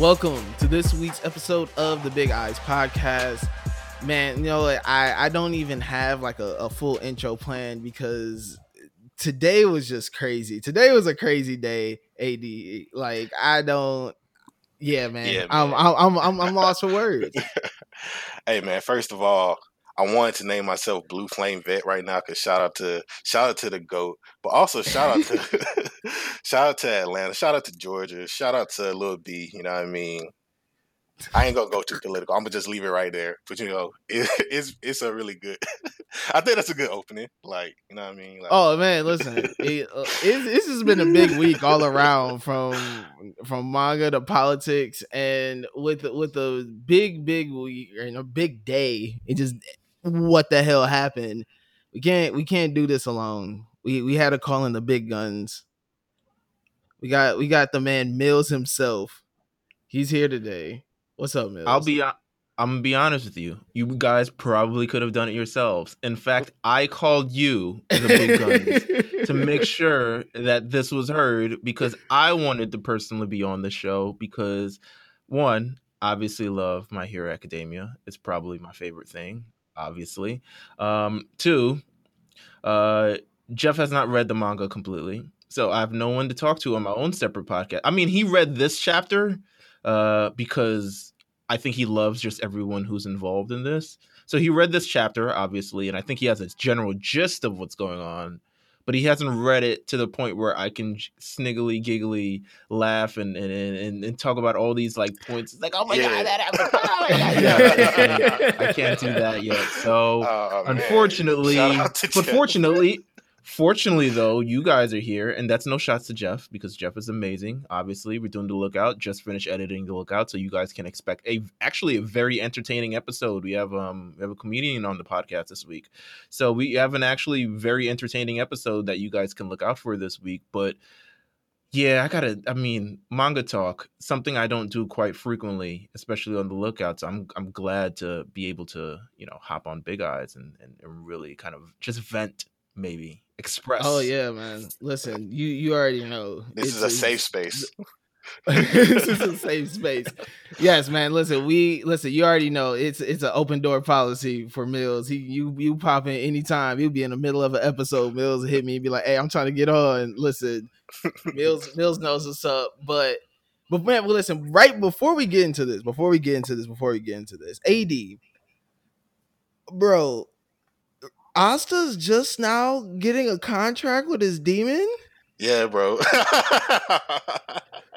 Welcome to this week's episode of the Big Eyes Podcast. Man, you know, I I don't even have like a, a full intro plan because today was just crazy. Today was a crazy day. AD, like I don't. Yeah, man. Yeah, I'm, man. I'm I'm I'm I'm lost for words. hey man, first of all, I wanted to name myself Blue Flame Vet right now because shout out to shout out to the goat, but also shout out to shout out to Atlanta, shout out to Georgia, shout out to Lil B. You know what I mean? I ain't gonna go too political. I'm gonna just leave it right there. But you know, it, it's it's a really good. I think that's a good opening. Like you know what I mean? Like, Oh man, listen, it, uh, it, this has been a big week all around from from manga to politics, and with with a big big week and a big day, it just what the hell happened? We can't we can't do this alone. We we had to call in the big guns. We got we got the man Meelz himself. He's here today. What's up, Meelz? I'll be. I'm gonna be honest with you. You guys probably could have done it yourselves. In fact, I called you the big guns to make sure that this was heard because I wanted to personally be on the show because one, obviously love My Hero Academia. It's probably my favorite thing, obviously. Um, two, uh, Jeff has not read the manga completely. So I have no one to talk to on my own separate podcast. I mean, he read this chapter uh, because I think he loves just everyone who's involved in this. So he read this chapter, obviously, and I think he has a general gist of what's going on, but he hasn't read it to the point where I can sniggly giggly laugh and and, and, and talk about all these like points. It's like, oh my Yeah. god, that happened. Oh god. Yeah, I, can't, I can't do that yet. So oh, unfortunately, Shout out to but fortunately, fortunately though, you guys are here, and that's no shots to Jeff because Jeff is amazing. Obviously, we're doing the lookout. Just finished editing the lookout, so you guys can expect a actually a very entertaining episode. We have um we have a comedian on the podcast this week, so we have an actually very entertaining episode that you guys can look out for this week. But yeah, I gotta. I mean, manga talk, something I don't do quite frequently, especially on the lookouts. I'm I'm glad to be able to you know hop on Big Eyes and and, and really kind of just vent, maybe express. Oh yeah, man. Listen, you you already know This is It's- a safe space. this is a safe space. Yes, man. Listen, we listen. You already know it's it's an open door policy for Meelz. He you you pop in anytime. You'll be in the middle of an episode. Meelz hit me and be like, "Hey, I'm trying to get on." Listen, Meelz Meelz knows what's up. But but man, well, listen. Right before we get into this, before we get into this, before we get into this, AD, bro, Asta's just now getting a contract with his demon. Yeah, bro.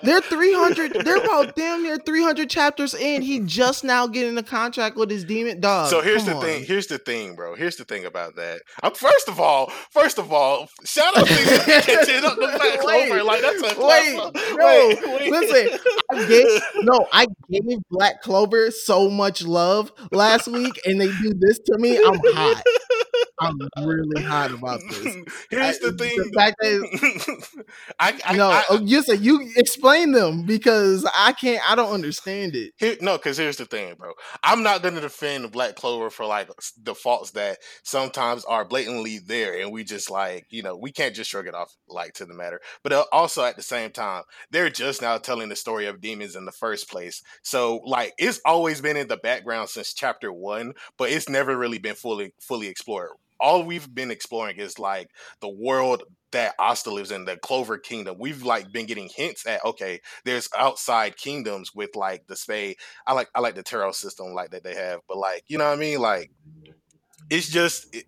They're 300, they're about damn near 300 chapters in. He just now getting a contract with his demon dog. so here's come the thing. Here's the thing, bro. Here's the thing about that. I'm, first of all, first of all, shout out to catching up the Black Wait, Clover. Like that's a wait, clap. no, wait. listen, I gave, no, I gave Black Clover so much love last week, and they do this to me. I'm hot. I'm really hot about this. Here's I- the thing. The fact that I, I, no, I, oh, you said you explain them because I can't. I don't understand it. Here, no, because here's the thing, bro. I'm not going to defend Black Clover for like the faults that sometimes are blatantly there, and we just like you know we can't just shrug it off like to the matter. But uh, also at the same time, they're just now telling the story of demons in the first place. So like it's always been in the background since chapter one, but it's never really been fully fully explored. All we've been exploring is like the world that Asta lives in, the Clover Kingdom. We've like been getting hints at okay, there's outside kingdoms with like the Spade. I like I like the tarot system like that they have, but like you know what I mean. Like it's just it,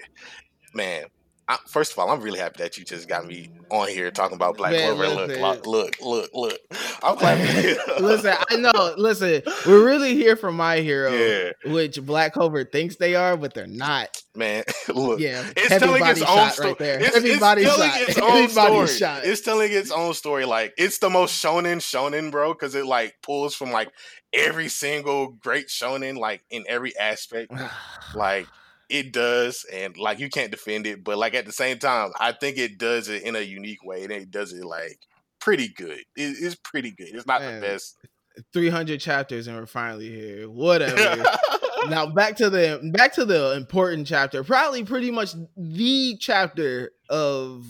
man. I, first of all, I'm really happy that you just got me on here talking about Black Man, Clover. Look, listen. look, look, look, look. I'm glad. listen, I know. Listen, we're really here for my hero, yeah, which Black Clover thinks they are, but they're not. man. look, Yeah, it's heavy telling its own story. right there. It's, heavy it's body telling shot. its own story. shot. It's telling its own story. Like it's the most shonen shonen, bro, because it like pulls from like every single great shonen, like in every aspect. Like it does, and like you can't defend it, but like at the same time, I think it does it in a unique way, and it does it like pretty good. It, it's pretty good. It's not Man. the best. 300 chapters and we're finally here. Whatever. now back to the back to the important chapter. Probably pretty much the chapter of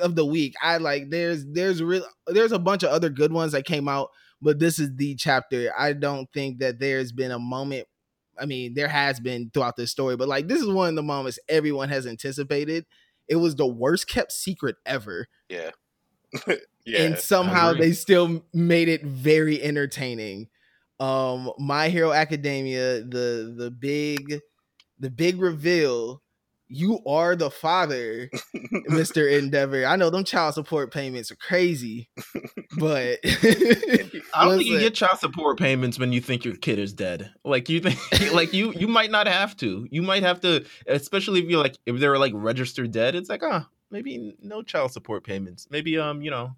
of the week. I like there's there's real there's a bunch of other good ones that came out but this is the chapter. I don't think that there's been a moment. I mean, there has been throughout this story, but like this is one of the moments everyone has anticipated. It was the worst kept secret ever. Yeah. yeah. and somehow they still made it very entertaining. Um, My Hero Academia, the the big the big reveal you are the father, Mr. Endeavor. I know them child support payments are crazy, but I don't think you get child support payments when you think your kid is dead. Like you think like you you might not have to. You might have to, especially if you're like if they're like registered dead, it's like, ah, oh, maybe no child support payments. Maybe um, you know,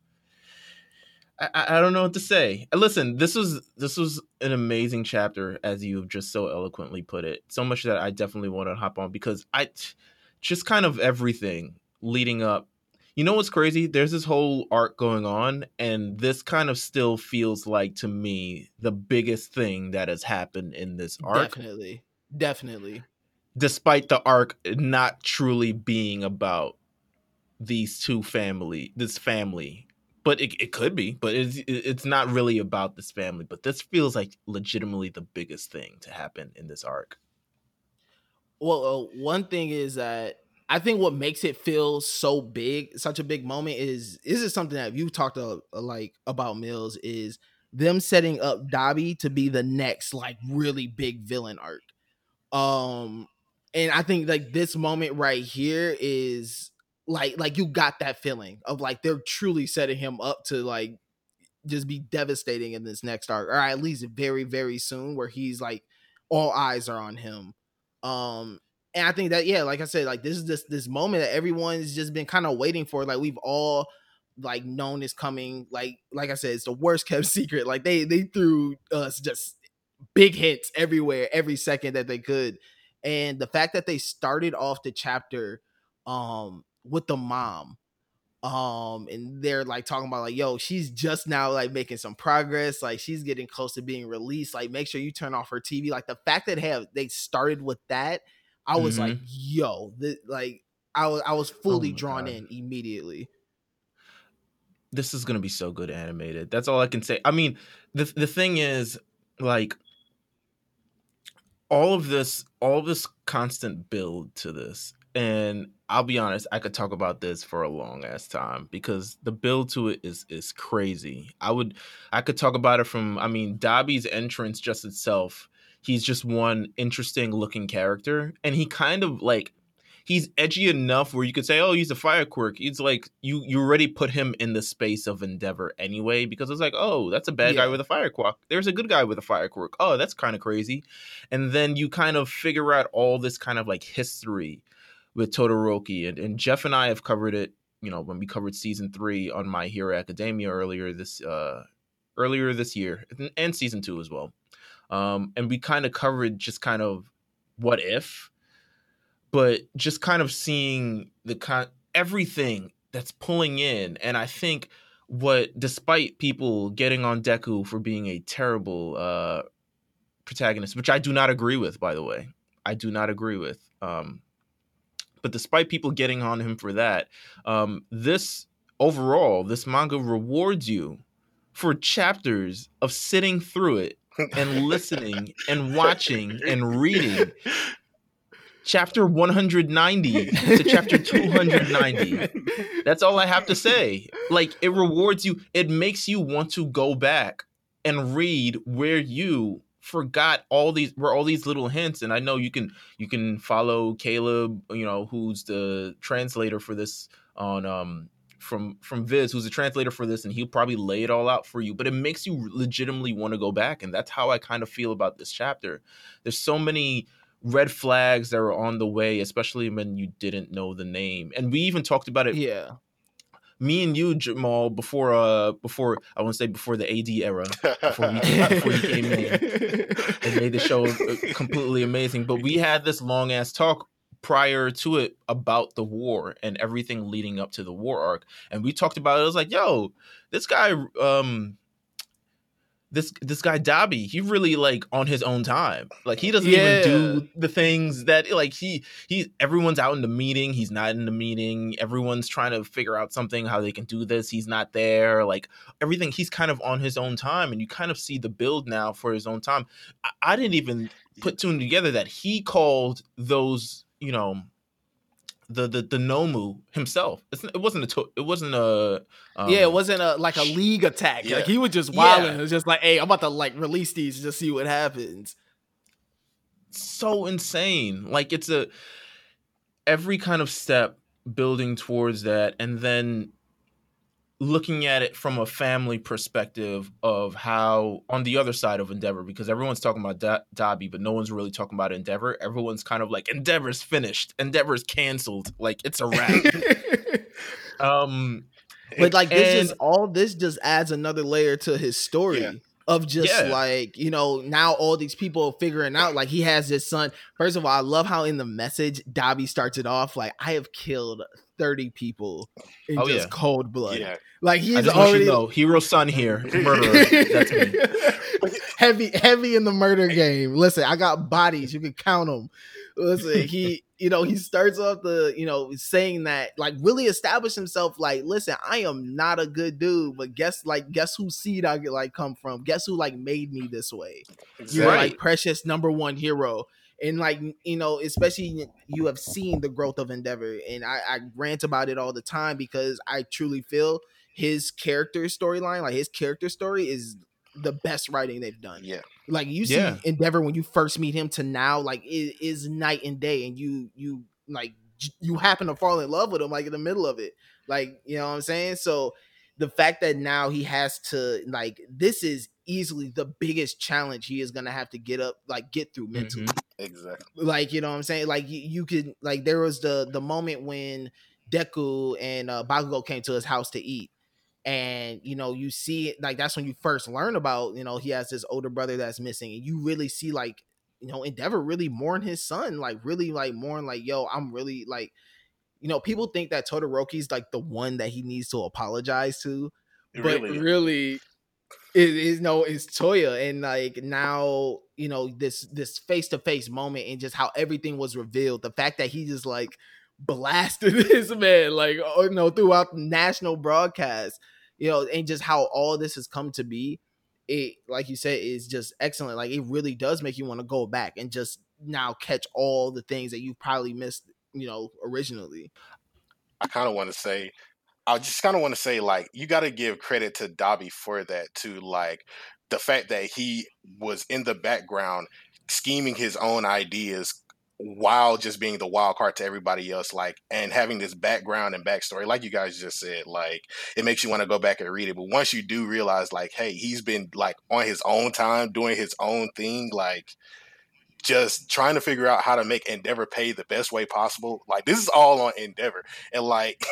I, I don't know what to say. Listen, this was this was an amazing chapter, as you've just so eloquently put it. So much that I definitely want to hop on because I just kind of everything leading up. You know what's crazy? There's this whole arc going on, and this kind of still feels like to me the biggest thing that has happened in this arc. Definitely, definitely. Despite the arc not truly being about these two family, this family but it, it could be but it's it's not really about this family but this feels like legitimately the biggest thing to happen in this arc. Well uh, one thing is that i think what makes it feel so big such a big moment is is it something that you talked to, like about Meelz is them setting up Dabi to be the next like really big villain arc. Um and i think like this moment right here is like like you got that feeling of like they're truly setting him up to like just be devastating in this next arc or at least very very soon where he's like all eyes are on him. Um and i think that yeah like i said like this is this this moment that everyone's just been kind of waiting for like we've all like known is coming like like i said it's the worst kept secret like they they threw us just big hits everywhere every second that they could. And the fact that they started off the chapter um with the mom. Um and they're like talking about like yo she's just now like making some progress. Like she's getting close to being released. Like make sure you turn off her tv like the fact that have they started with that i was mm-hmm. like yo the, like i was i was oh fully oh drawn God. in immediately. This is gonna be so good animated. That's all i can say. I mean the the thing is like all of this all of this constant build to this and I'll be honest, I could talk about this for a long ass time because the build to it is is crazy. I would I could talk about it from I mean Dabi's entrance just itself. He's just one interesting looking character and he kind of like he's edgy enough where you could say, "Oh, he's a fire quirk." He's like you you already put him in the space of Endeavor anyway because it's like, "Oh, that's a bad yeah. guy with a fire quirk." There's a good guy with a fire quirk. Oh, that's kind of crazy. And then you kind of figure out all this kind of like history with Todoroki, and, and Jeff and I have covered it. You know, when we covered season three on My Hero Academia earlier this uh, earlier this year, and season two as well. Um, and we kind of covered just kind of what if, but just kind of seeing the kind everything that's pulling in, and I think what despite people getting on Deku for being a terrible uh protagonist, which I do not agree with, by the way. I do not agree with. Um, but despite people getting on him for that, um, this overall, this manga rewards you for chapters of sitting through it and listening and watching and reading chapter 190 to chapter 290 that's all i have to say. Like it rewards you. It makes you want to go back and read where you forgot all these were all these little hints and i know you can you can follow caleb you know who's the translator for this on um from from viz who's a translator for this and he'll probably lay it all out for you but it makes you legitimately want to go back and that's how i kind of feel about this chapter. There's so many red flags that are on the way especially when you didn't know the name and we even talked about it yeah me and you, Jamal, before uh before I want to say before the AD era, before we before you came in and made the show uh, completely amazing. But we had this long ass talk prior to it about the war and everything leading up to the war arc, and we talked about it. I was like, yo, this guy, um, this this guy Dabi, he really like on his own time. Like he doesn't Yeah. even do the things that like he he everyone's out in the meeting, he's not in the meeting. Everyone's trying to figure out something how they can do this. He's not there. Like everything he's kind of on his own time and you kind of see the build now for his own time. I, I didn't even put two together that he called those, you know, the the the Nomu himself. It's, it wasn't a to, it wasn't a um, yeah, it wasn't a like a league attack. Yeah. Like he was just Yeah. wilding. It was just like, hey, I'm about to like release these and just see what happens. so insane. Like it's a every kind of step building towards that and then looking at it from a family perspective of how on the other side of Endeavor because everyone's talking about da- Dabi but no one's really talking about Endeavor. Everyone's kind of like Endeavor's finished. Endeavor's canceled. Like it's a wrap. um but like this And- just all this just adds another layer to his story Yeah. Of just Yeah. like you know now all these people are figuring out like he has this son first of all i love how in the message Dabi starts it off like i have killed 30 people in Oh, just yeah. cold blood Yeah. like I he's just want you already know, hero son here, murderer. That's me. heavy heavy in the murder game listen i got bodies you can count them listen he you know he starts off the you know saying that like really establish himself like listen i am not a good dude but guess like guess whose seed i get like come from? Guess who like made me this way? You're like precious number one hero. And like you know especially you have seen the growth of endeavor and i i rant about it all the time because i truly feel his character storyline like his character story is the best writing they've done Yeah. like you see Yeah. endeavor when you first meet him to now like it is night and day and you you like you happen to fall in love with him like in the middle of it like you know what i'm saying so the fact that now he has to like this is easily the biggest challenge he is gonna have to get up like get through mentally Mhm. Exactly. like you know what i'm saying like you, you could like there was the the moment when deku and uh bakugo came to his house to eat and you know you see it like that's when you first learn about you know he has this older brother that's missing and you really see like you know endeavor really mourn his son like really like mourn like yo i'm really like you know people think that todoroki's like the one that he needs to apologize to but Really. really, it is no it's toya and like now you know this this face-to-face moment and just how everything was revealed the fact that he just like blasted this man like oh, you know throughout the national broadcast you know and just how all this has come to be it like you said is just excellent like it really does make you want to go back and just now catch all the things that you probably missed you know originally I kind of want to say, I just kind of want to say, like, you got to give credit to Dabi for that, too. Like, the fact that he was in the background scheming his own ideas while just being the wild card to everybody else, like, and having this background and backstory, like you guys just said, like, it makes you want to go back and read it. But once you do realize, like, hey, he's been, like, on his own time, doing his own thing, like, just trying to figure out how to make Endeavor pay the best way possible. Like this is all on Endeavor, and like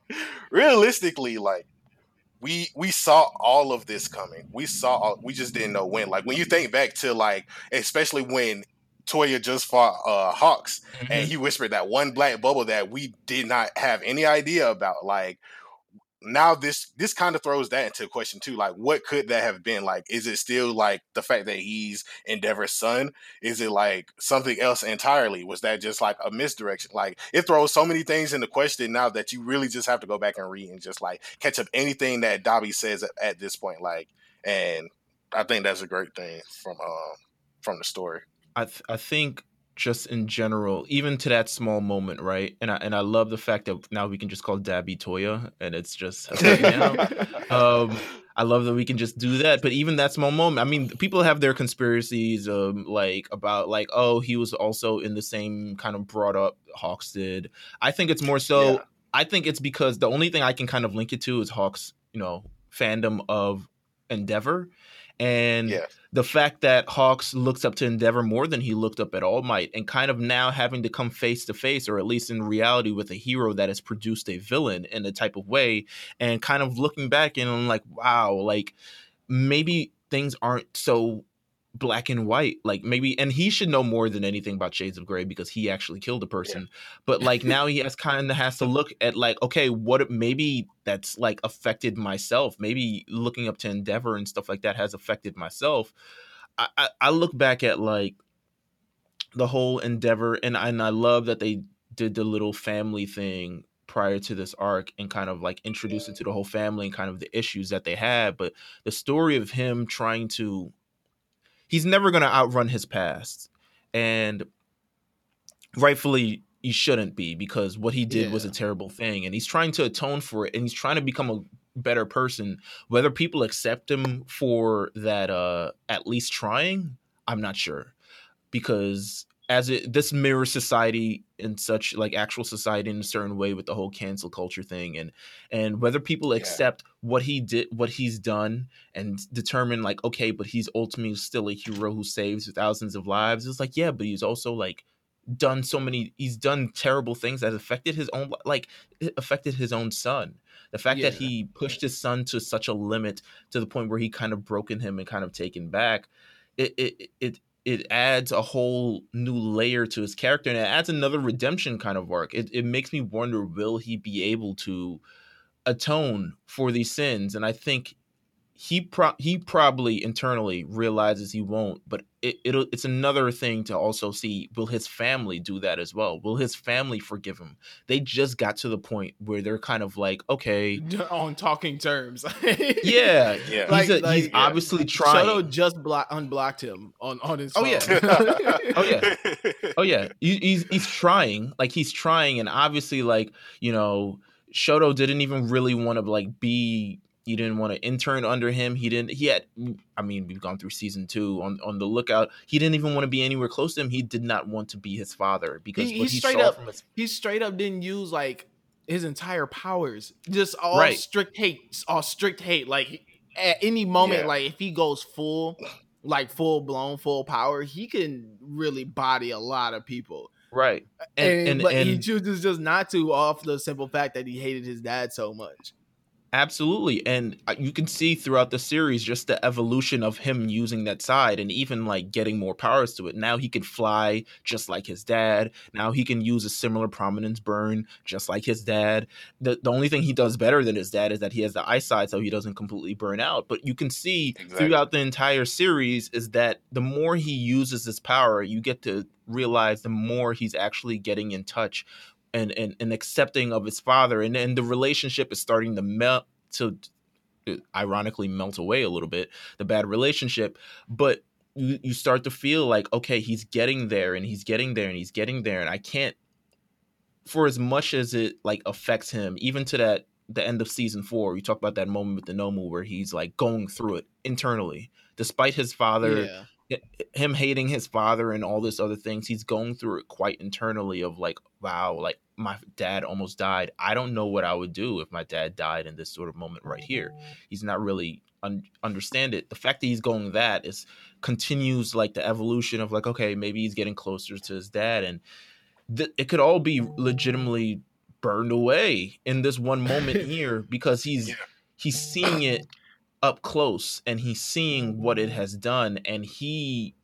realistically, like we we saw all of this coming. We saw all, we just didn't know when. Like when you think back to like especially when Toya just fought uh Hawks and he whispered that one black bubble that we did not have any idea about. Like now this this kind of throws that into question too. Like what could that have been? Like is it still like the fact that he's Endeavor's son? Is it like something else entirely? Was that just like a misdirection? Like it throws so many things into question now that you really just have to go back and read and just like catch up anything that Dabi says at, at this point. Like and I think that's a great thing from um from the story. I th- I think just in general, even to that small moment, right? And I and I love the fact that now we can just call Dabi Toya, and it's just now. um, I love that we can just do that. But even that small moment, I mean, people have their conspiracies, um, like about like, oh, he was also in the same kind of brought up Hawks did. I think it's more so. Yeah. I think it's because the only thing I can kind of link it to is Hawks, you know, fandom of Endeavor, and Yeah. the fact that Hawks looks up to Endeavor more than he looked up at All Might, and kind of now having to come face to face, or at least in reality, with a hero that has produced a villain in a type of way, and kind of looking back and I'm like, wow, like maybe things aren't so black and white like maybe and he should know more than anything about shades of gray because he actually killed a person yeah. but like now he has kind of has to look at like okay what maybe that's like affected myself maybe looking up to endeavor and stuff like that has affected myself i i, I look back at like the whole endeavor and and i love that they did the little family thing prior to this arc and kind of like introduce it to the whole family and kind of the issues that they had but the story of him trying to he's never going to outrun his past. And rightfully he shouldn't be because what he did yeah. was a terrible thing. And he's trying to atone for it and he's trying to become a better person. Whether people accept him for that uh at least trying i'm not sure. Because as it this mirrors society in such like actual society in a certain way with the whole cancel culture thing and and whether people yeah. accept what he did what he's done and determine like okay but he's ultimately still a hero who saves thousands of lives it's like yeah but he's also like done so many he's done terrible things that affected his own like affected his own son the fact yeah. that he pushed his son to such a limit to the point where he kind of broken him and kind of taken back it it it it adds a whole new layer to his character and it adds another redemption kind of arc. It, it makes me wonder will he be able to atone for these sins? And I think he pro- he probably internally realizes he won't, but it, it'll it's another thing to also see will his family do that as well? Will his family forgive him? They just got to the point where they're kind of like, okay, on talking terms. yeah, yeah. Like, he's, a, like, he's yeah. obviously trying. Shoto just block unblocked him on on his. Oh yeah, oh yeah, oh yeah. He, he's he's trying, like he's trying, and obviously, like you know, Shoto didn't even really want to like be he didn't want to intern under him. He didn't. He had. I mean, we've gone through season two on on the lookout. He didn't even want to be anywhere close to him. He did not want to be his father because he, he, he straight up. His, he straight up didn't use like his entire powers. Just all right. strict hate. All strict hate. Like at any moment, yeah. like if he goes full, like full blown, full power, he can really body a lot of people. Right. And, and, and but and, he chooses just not to off the simple fact that he hated his dad so much. Absolutely. And uh, you can see throughout the series just the evolution of him using that side and even like getting more powers to it. Now he can fly just like his dad. Now he can use a similar prominence burn just like his dad. The, the only thing he does better than his dad is that he has the ice side so he doesn't completely burn out. But you can see exactly. throughout the entire series is that the more he uses his power, you get to realize the more he's actually getting in touch and, and, and accepting of his father and, and the relationship is starting to melt to uh, ironically melt away a little bit the bad relationship but you, you start to feel like okay he's getting there and he's getting there and he's getting there and i can't for as much as it like affects him even to that the end of season four you talk about that moment with the nomu where he's like going through it internally despite his father yeah him hating his father and all this other things he's going through it quite internally of like wow like my dad almost died. I don't know what i would do if my dad died in this sort of moment right here. He's not really un- understand it. The fact that he's going that is continues like the evolution of like okay maybe he's getting closer to his dad and th- it could all be legitimately burned away in this one moment here because he's yeah. he's seeing it up close and he's seeing what it has done and he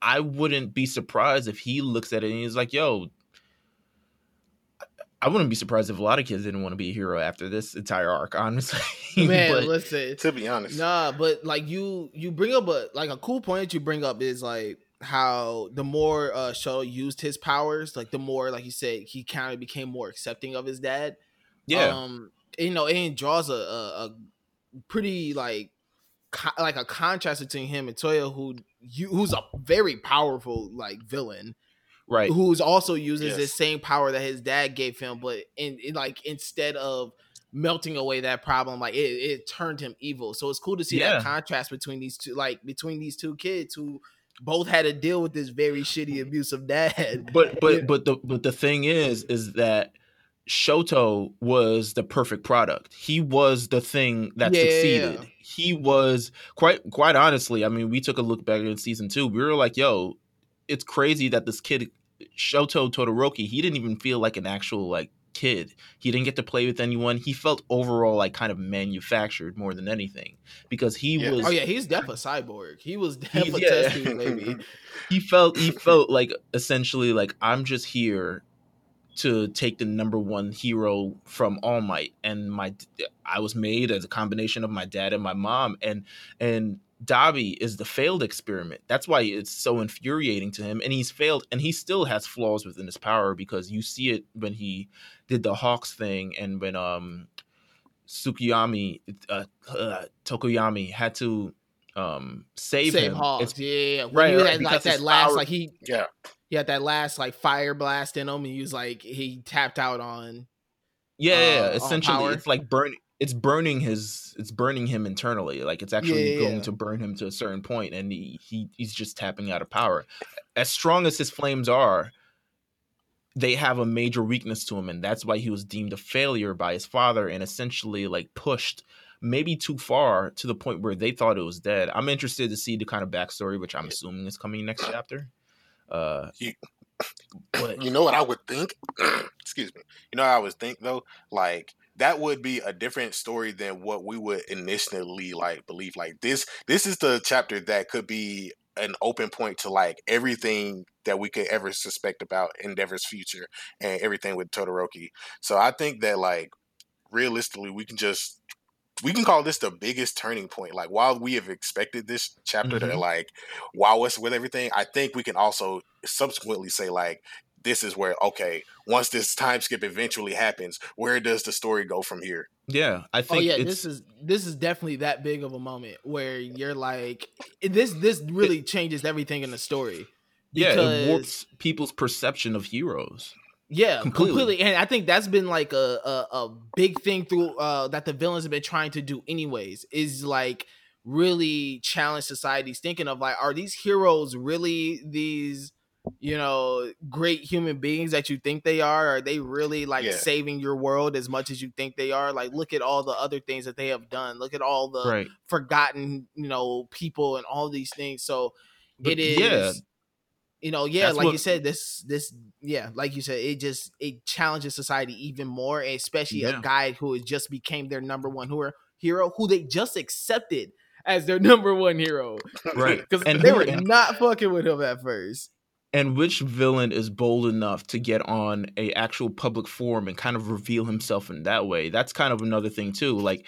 I wouldn't be surprised if he looks at it and he's like, "Yo, I wouldn't be surprised if a lot of kids didn't want to be a hero after this entire arc, honestly. Man, but, listen. To be honest. Nah, but like you you bring up a like a cool point that you bring up is like how the more uh Shoto used his powers, like the more like you said, he kind of became more accepting of his dad. Yeah. Um you know, and draws a, a, a pretty like co- like a contrast between him and Toya, who you, who's a very powerful like villain, right? Who's also uses yes. the same power that his dad gave him, but in, in, like instead of melting away that problem, like it, it turned him evil. So it's cool to see yeah. that contrast between these two, like between these two kids who both had to deal with this very shitty abusive dad. But but but the but the thing is is that Shoto was the perfect product. He was the thing that yeah. succeeded. He was quite quite honestly, I mean, we took a look back in season 2. We were like, yo, it's crazy that this kid Shoto Todoroki, he didn't even feel like an actual like kid. He didn't get to play with anyone. He felt overall like kind of manufactured more than anything because he Yeah. was Oh yeah, he's definitely a cyborg. He was definitely yeah. test tube baby. he felt he felt like essentially like I'm just here to take the number one hero from All Might, and my I was made as a combination of my dad and my mom, and and Dabi is the failed experiment. That's why it's so infuriating to him, and he's failed, and he still has flaws within his power because you see it when he did the Hawks thing, and when um Tokoyami uh, uh, had to um save, Save him. It's- Yeah, yeah, yeah. When right, you right, had like that last power- like he Yeah. he had that last like fire blast in him and he was like he tapped out on Yeah, yeah, uh, yeah. on essentially, power. it's like burning. It's burning his. It's burning him internally. Like it's actually Yeah, going to burn him to a certain point, and he, he he's just tapping out of power. As strong as his flames are, they have a major weakness to him, and that's why he was deemed a failure by his father, and essentially like pushed maybe too far to the point where they thought it was dead. I'm interested to see the kind of backstory, which I'm assuming is coming next chapter. Uh, You- but You know what I would think? Excuse me. You know what I would think though? Like that would be a different story than what we would initially like believe. Like this this is the chapter that could be an open point to like everything that we could ever suspect about Endeavor's future and everything with Todoroki. So I think that like realistically we can just we can call this the biggest turning point. Like while we have expected this chapter to Mhm. like wow us with everything, I think we can also subsequently say like this is where okay, once this time skip eventually happens, where does the story go from here? yeah, I Oh think yeah, it's, this is this is definitely that big of a moment where you're like this this really changes everything in the story. yeah, it warps people's perception of heroes. Yeah, Completely. completely. And I think that's been like a, a a big thing through uh that the villains have been trying to do anyways is like really challenge society's thinking of like are these heroes really these you know great human beings that you think they are are they really like Yeah. saving your world as much as you think they are like look at all the other things that they have done look at all the right. forgotten you know people and all these things so But it is yeah. You know yeah That's like you said this this yeah like you said it just it challenges society even more especially Yeah. a guy who has just became their number one hero hero who they just accepted as their number one hero Right. because And they who- were not fucking with him at first And which villain is bold enough to get on a actual public forum and kind of reveal himself in that way? That's kind of another thing too. Like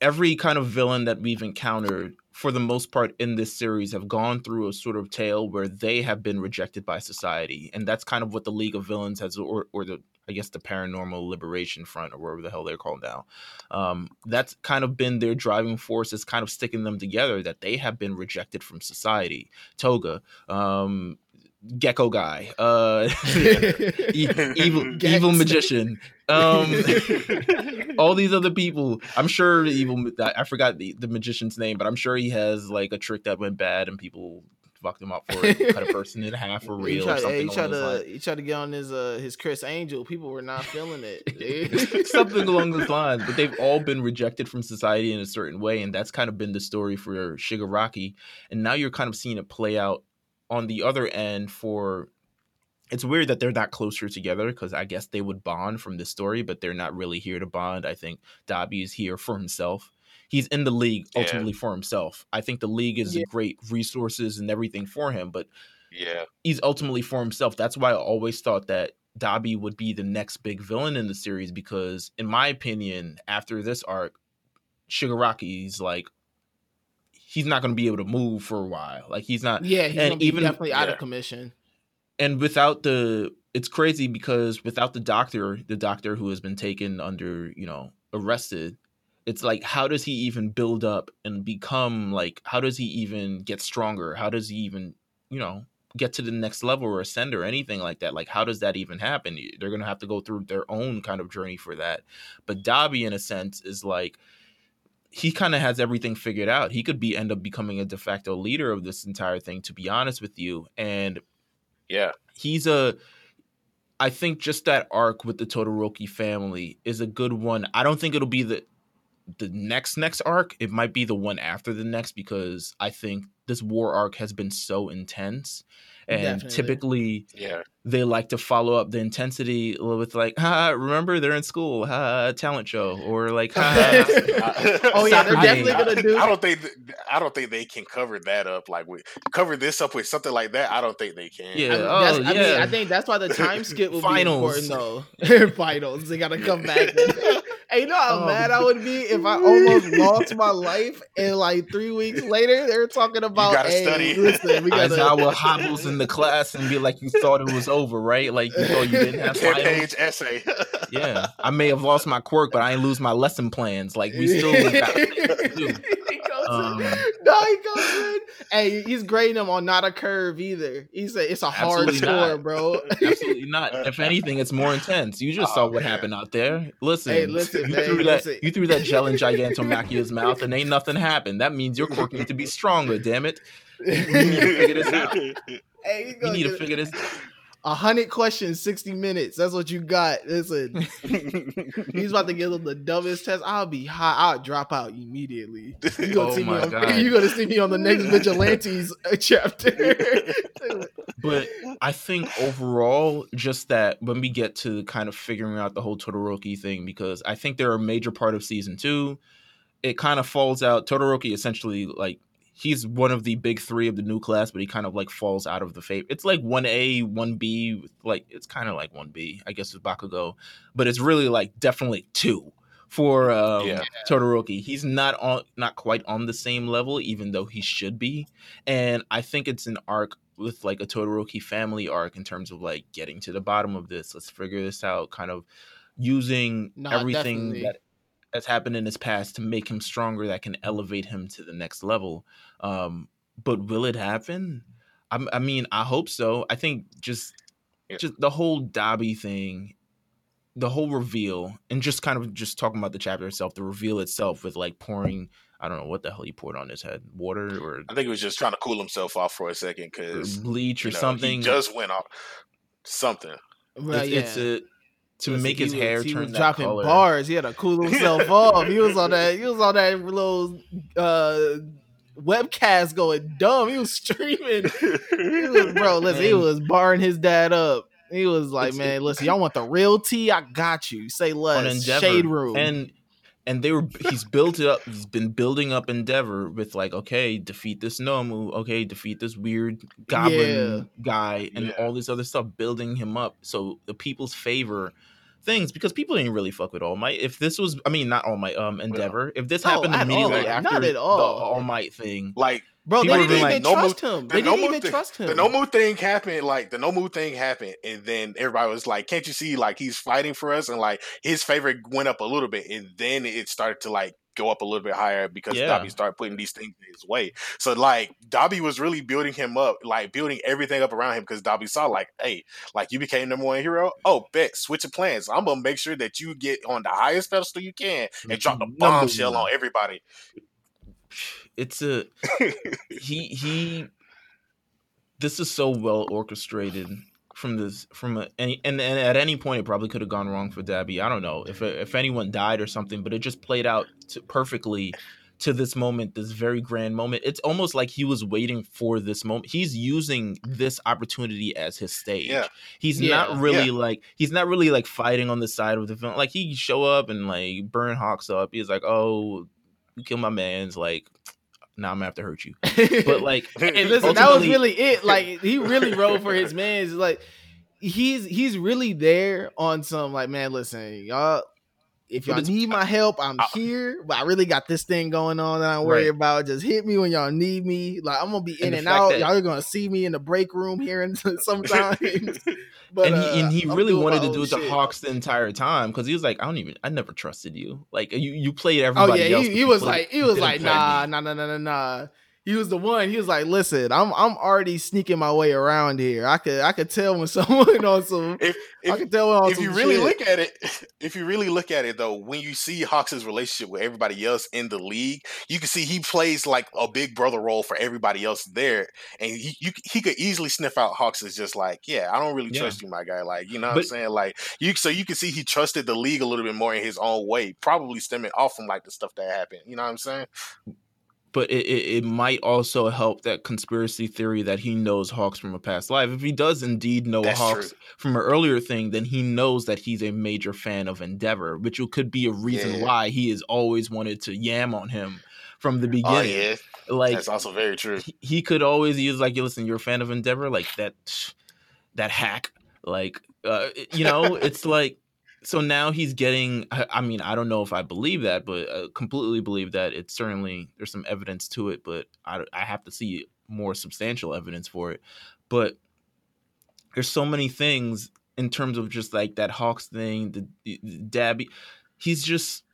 every kind of villain that we've encountered for the most part in this series have gone through a sort of tale where they have been rejected by society. And that's kind of what the League of Villains has or or the I guess the Paranormal Liberation Front or whatever the hell they're called now. Um, that's kind of been their driving force is kind of sticking them together that they have been rejected from society. Toga, um, Gecko guy, uh, e- evil evil magician, um, all these other people. I'm sure evil. I forgot the, the magician's name, but I'm sure he has like a trick that went bad and people fucked him up for it. Cut a person in half for He real tried, or something. he tried to lines. he tried to get on his uh his Criss Angel. People were not feeling it. something along those lines. But they've all been rejected from society in a certain way, and that's kind of been the story for Shigaraki. And now you're kind of seeing it play out on the other end for. It's weird that they're not closer together because I guess they would bond from this story, but they're not really here to bond. I think Dabi is here for himself. He's in the league Yeah. ultimately for himself. I think the league is Yeah. great resources and everything for him, but Yeah. he's ultimately for himself. That's why I always thought that Dabi would be the next big villain in the series because, in my opinion, after this arc, Shigaraki's like he's not going to be able to move for a while. Like he's not, yeah, he's And even- definitely out of commission. and without the, it's crazy because without the doctor, the doctor who has been taken under, you know, arrested. It's like, how does he even build up and become like? How does he even get stronger? How does he even, you know, get to the next level or ascend or anything like that. Like, how does that even happen? They're going to have to go through their own kind of journey for that. But Dabi, in a sense, is like, he kind of has everything figured out. He could be end up becoming a de facto leader of this entire thing, to be honest with you. And Yeah. he's a I think just that arc with the Todoroki family is a good one. I don't think it'll be the the next next arc. It might be the one after the next because I think this war arc has been so intense, and Definitely. typically Yeah. they like to follow up the intensity with like, ha, remember they're in school, ha, talent show, or like, ha, oh yeah, they're definitely game. gonna do. I don't think th- I don't think they can cover that up like with cover this up with something like that. I don't think they can. Yeah. I mean, oh, that's, I mean. I think that's why the time skip will Finals. be important though. Finals, they gotta come back. Hey, you know how Oh. mad I would be if I almost lost my life and like three weeks later they're talking about, gotta hey, study." listen, we gotta. Aizawa hobbles in the class and be like, you thought it was over, right? Like you thought you didn't have Ten finals. page essay. Yeah, I may have lost my quirk, but I ain't lose my lesson plans. Like we still got things to do. He goes in- Um, no, he goes in. Hey, he's grading him on not a curve either. He said it's a hard score, not. bro. Absolutely not. If anything, it's more intense. You just Oh, saw what man. happened out there. Listen, Hey, listen, you man, threw that you threw that gel in Gigantomachia's mouth, and ain't nothing happened. That means your quirk needs to be stronger. Damn it! You need to figure this out. Hey, You need to figure this. A hundred questions, sixty minutes. That's what you got. Listen, he's about to give them the dumbest test. I'll be high. I'll drop out immediately. You gonna Oh see me my on, God. You gonna see me on the next Vigilantes uh, chapter. But I think overall, just that when we get to kind of figuring out the whole Todoroki thing, because I think they're a major part of season two, it kind of falls out. Todoroki essentially like he's one of the big three of the new class, but he kind of like falls out of the fate. It's like one A, one B, like it's kind of like one B, I guess, with Bakugo, but it's really like definitely two for um, Yeah. Todoroki. He's not on, not quite on the same level, even though he should be. And I think it's an arc with like a Todoroki family arc in terms of like getting to the bottom of this. Let's figure this out. Kind of using everything definitely. that has happened in his past to make him stronger that can elevate him to the next level. Um, but will it happen? I, I mean, I hope so. I think just Yeah. just the whole Dabi thing, the whole reveal, and just kind of just talking about the chapter itself, the reveal itself with like pouring. I don't know what the hell he poured on his head, water or I think he was just trying to cool himself off for a second because bleach or you know, something. He just went off something. Well, it's, it's a to make his hair he turn was that dropping color. bars. He had to cool himself off. He was on that. He was on that little uh, webcast going dumb. He was streaming. He was, bro, listen, he was barring his dad up. He was like, man, listen, y'all want the real tea? I got you. Say less. Shade room. And and they were he's built it up he's been building up Endeavor with like, okay, defeat this Nomu, okay, defeat this weird goblin guy and Yeah. all this other stuff, building him up. So the people's favor things because people didn't really fuck with All Might. If this was I mean not All Might, um Endeavor. If this happened at immediately all. after Not at the all. All Might thing. Like bro, people they were didn't like, even no trust him. the They didn't even thing- trust him. the Nomu thing happened, like the Nomu thing happened, and then everybody was like, "Can't you see? Like he's fighting for us?" And like his favorite went up a little bit, and then it started to like go up a little bit higher because Yeah. Dabi started putting these things in his way. So like Dabi was really building him up, like building everything up around him because Dabi saw like, "Hey, like you became number one hero. Oh, bet switch of plans. I'm gonna make sure that you get on the highest pedestal you can and drop the bombshell on everybody." It's a he he this is so well orchestrated from this from a, any and, and at any point it probably could have gone wrong for Dabi. I don't know if uh, if anyone died or something, but it just played out to, perfectly to this moment, this very grand moment. It's almost like he was waiting for this moment. He's using this opportunity as his stage. Yeah. He's Yeah. not really Yeah. like he's not really like fighting on the side of the film. Like he show up and like burn Hawks up. He's like, oh, you kill my man's like. Now I'm gonna have to hurt you, but like, and listen, that was really it. Like he really rode for his man. Like he's he's really there on some like, man, listen, y'all. If y'all need my help, I'm I- here. But I really got this thing going on that I'm worried Right. about. Just hit me when y'all need me. Like I'm gonna be in the and out. that- y'all are gonna see me in the break room here and sometimes. But and he uh, and he really wanted to do it to. Hawks the entire time because he was like, I don't even, I never trusted you. Like you, you played everybody. Oh yeah, else. he, he was played- like, he was like, nah, nah, nah, nah, nah, nah. He was the one. He was like, "Listen, I'm I'm already sneaking my way around here. I could I could tell when someone on some. If I if, could tell when on if you really shit. look at it, if you really look at it though, when you see Hawks' relationship with everybody else in the league, you can see he plays like a big brother role for everybody else there, and he you, he could easily sniff out Hawks as just like, yeah, I don't really Yeah. trust you, my guy. Like, you know what I'm saying? Like, you so you can see he trusted the league a little bit more in his own way, probably stemming off from like the stuff that happened. You know what I'm saying? But it, it, it might also help that conspiracy theory that he knows Hawks from a past life. If he does indeed know That's Hawks true. from an earlier thing, then he knows that he's a major fan of Endeavor, which could be a reason Yeah. why he has always wanted to yam on him from the Oh beginning. yeah, Like that's also very true. he, he could always use like, you listen, you're a fan of Endeavor, like that, that hack, like, uh, you know, it's like. So now he's getting. I I mean, I don't know if I believe that, but uh, completely believe that. It's certainly there's some evidence to it, but I I have to see more substantial evidence for it. But there's so many things in terms of just like that Hawks thing, the, the Dabi. He's just